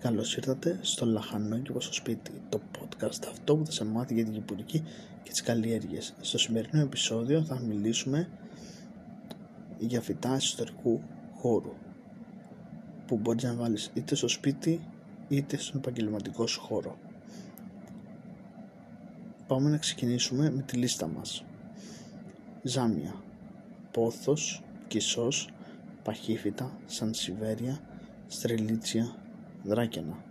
Καλώς ήρθατε στο Λαχανόκηπο στο σπίτι, το podcast αυτό που θα σε μάθει για την κυπουρική και τις καλλιέργειες. Στο σημερινό επεισόδιο θα μιλήσουμε για φυτά ιστορικού χώρου που μπορείς να βάλεις είτε στο σπίτι είτε στον επαγγελματικό σου χώρο. Πάμε να ξεκινήσουμε με τη λίστα μας. Ζάμια, πόθος, κισός, παχύφυτα, σανσιβέρια, στρελίτσια, δράκαινα.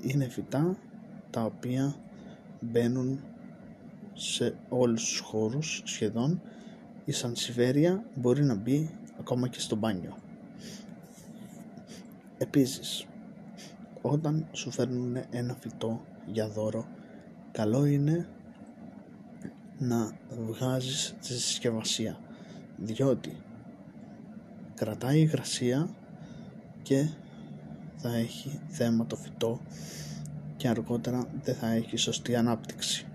Είναι φυτά τα οποία μπαίνουν σε όλους τους χώρους σχεδόν. Η σανσιβέρια μπορεί να μπει ακόμα και στο μπάνιο. Επίσης, όταν σου φέρνουν ένα φυτό για δώρο, καλό είναι να βγάζεις τη συσκευασία, διότι κρατάει υγρασία και θα έχει θέμα το φυτό και αργότερα δεν θα έχει σωστή ανάπτυξη.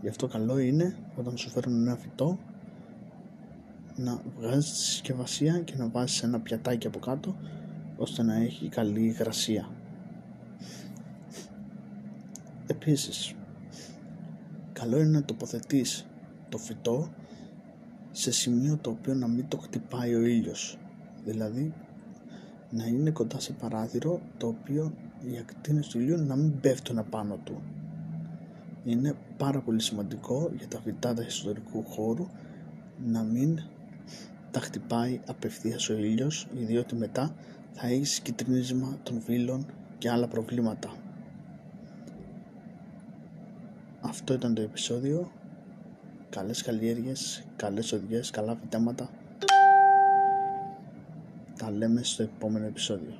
Γι' αυτό καλό είναι όταν σου φέρνουν ένα φυτό να βγάζεις τη συσκευασία και να βάζεις ένα πιατάκι από κάτω ώστε να έχει καλή υγρασία. Επίσης, καλό είναι να τοποθετείς το φυτό σε σημείο το οποίο να μην το χτυπάει ο ήλιος. Δηλαδή να είναι κοντά σε παράθυρο το οποίο οι ακτίνες του ήλιου να μην πέφτουν απάνω του. Είναι πάρα πολύ σημαντικό για τα φυτά του ιστορικού χώρου να μην τα χτυπάει απευθείας ο ήλιος διότι μετά θα έχεις κυτρινίσμα των φύλων και άλλα προβλήματα. Αυτό ήταν το επεισόδιο. Καλές καλλιέργειες, καλές οδηγίες, καλά φυτέματα. Τα λέμε στο επόμενο επεισόδιο.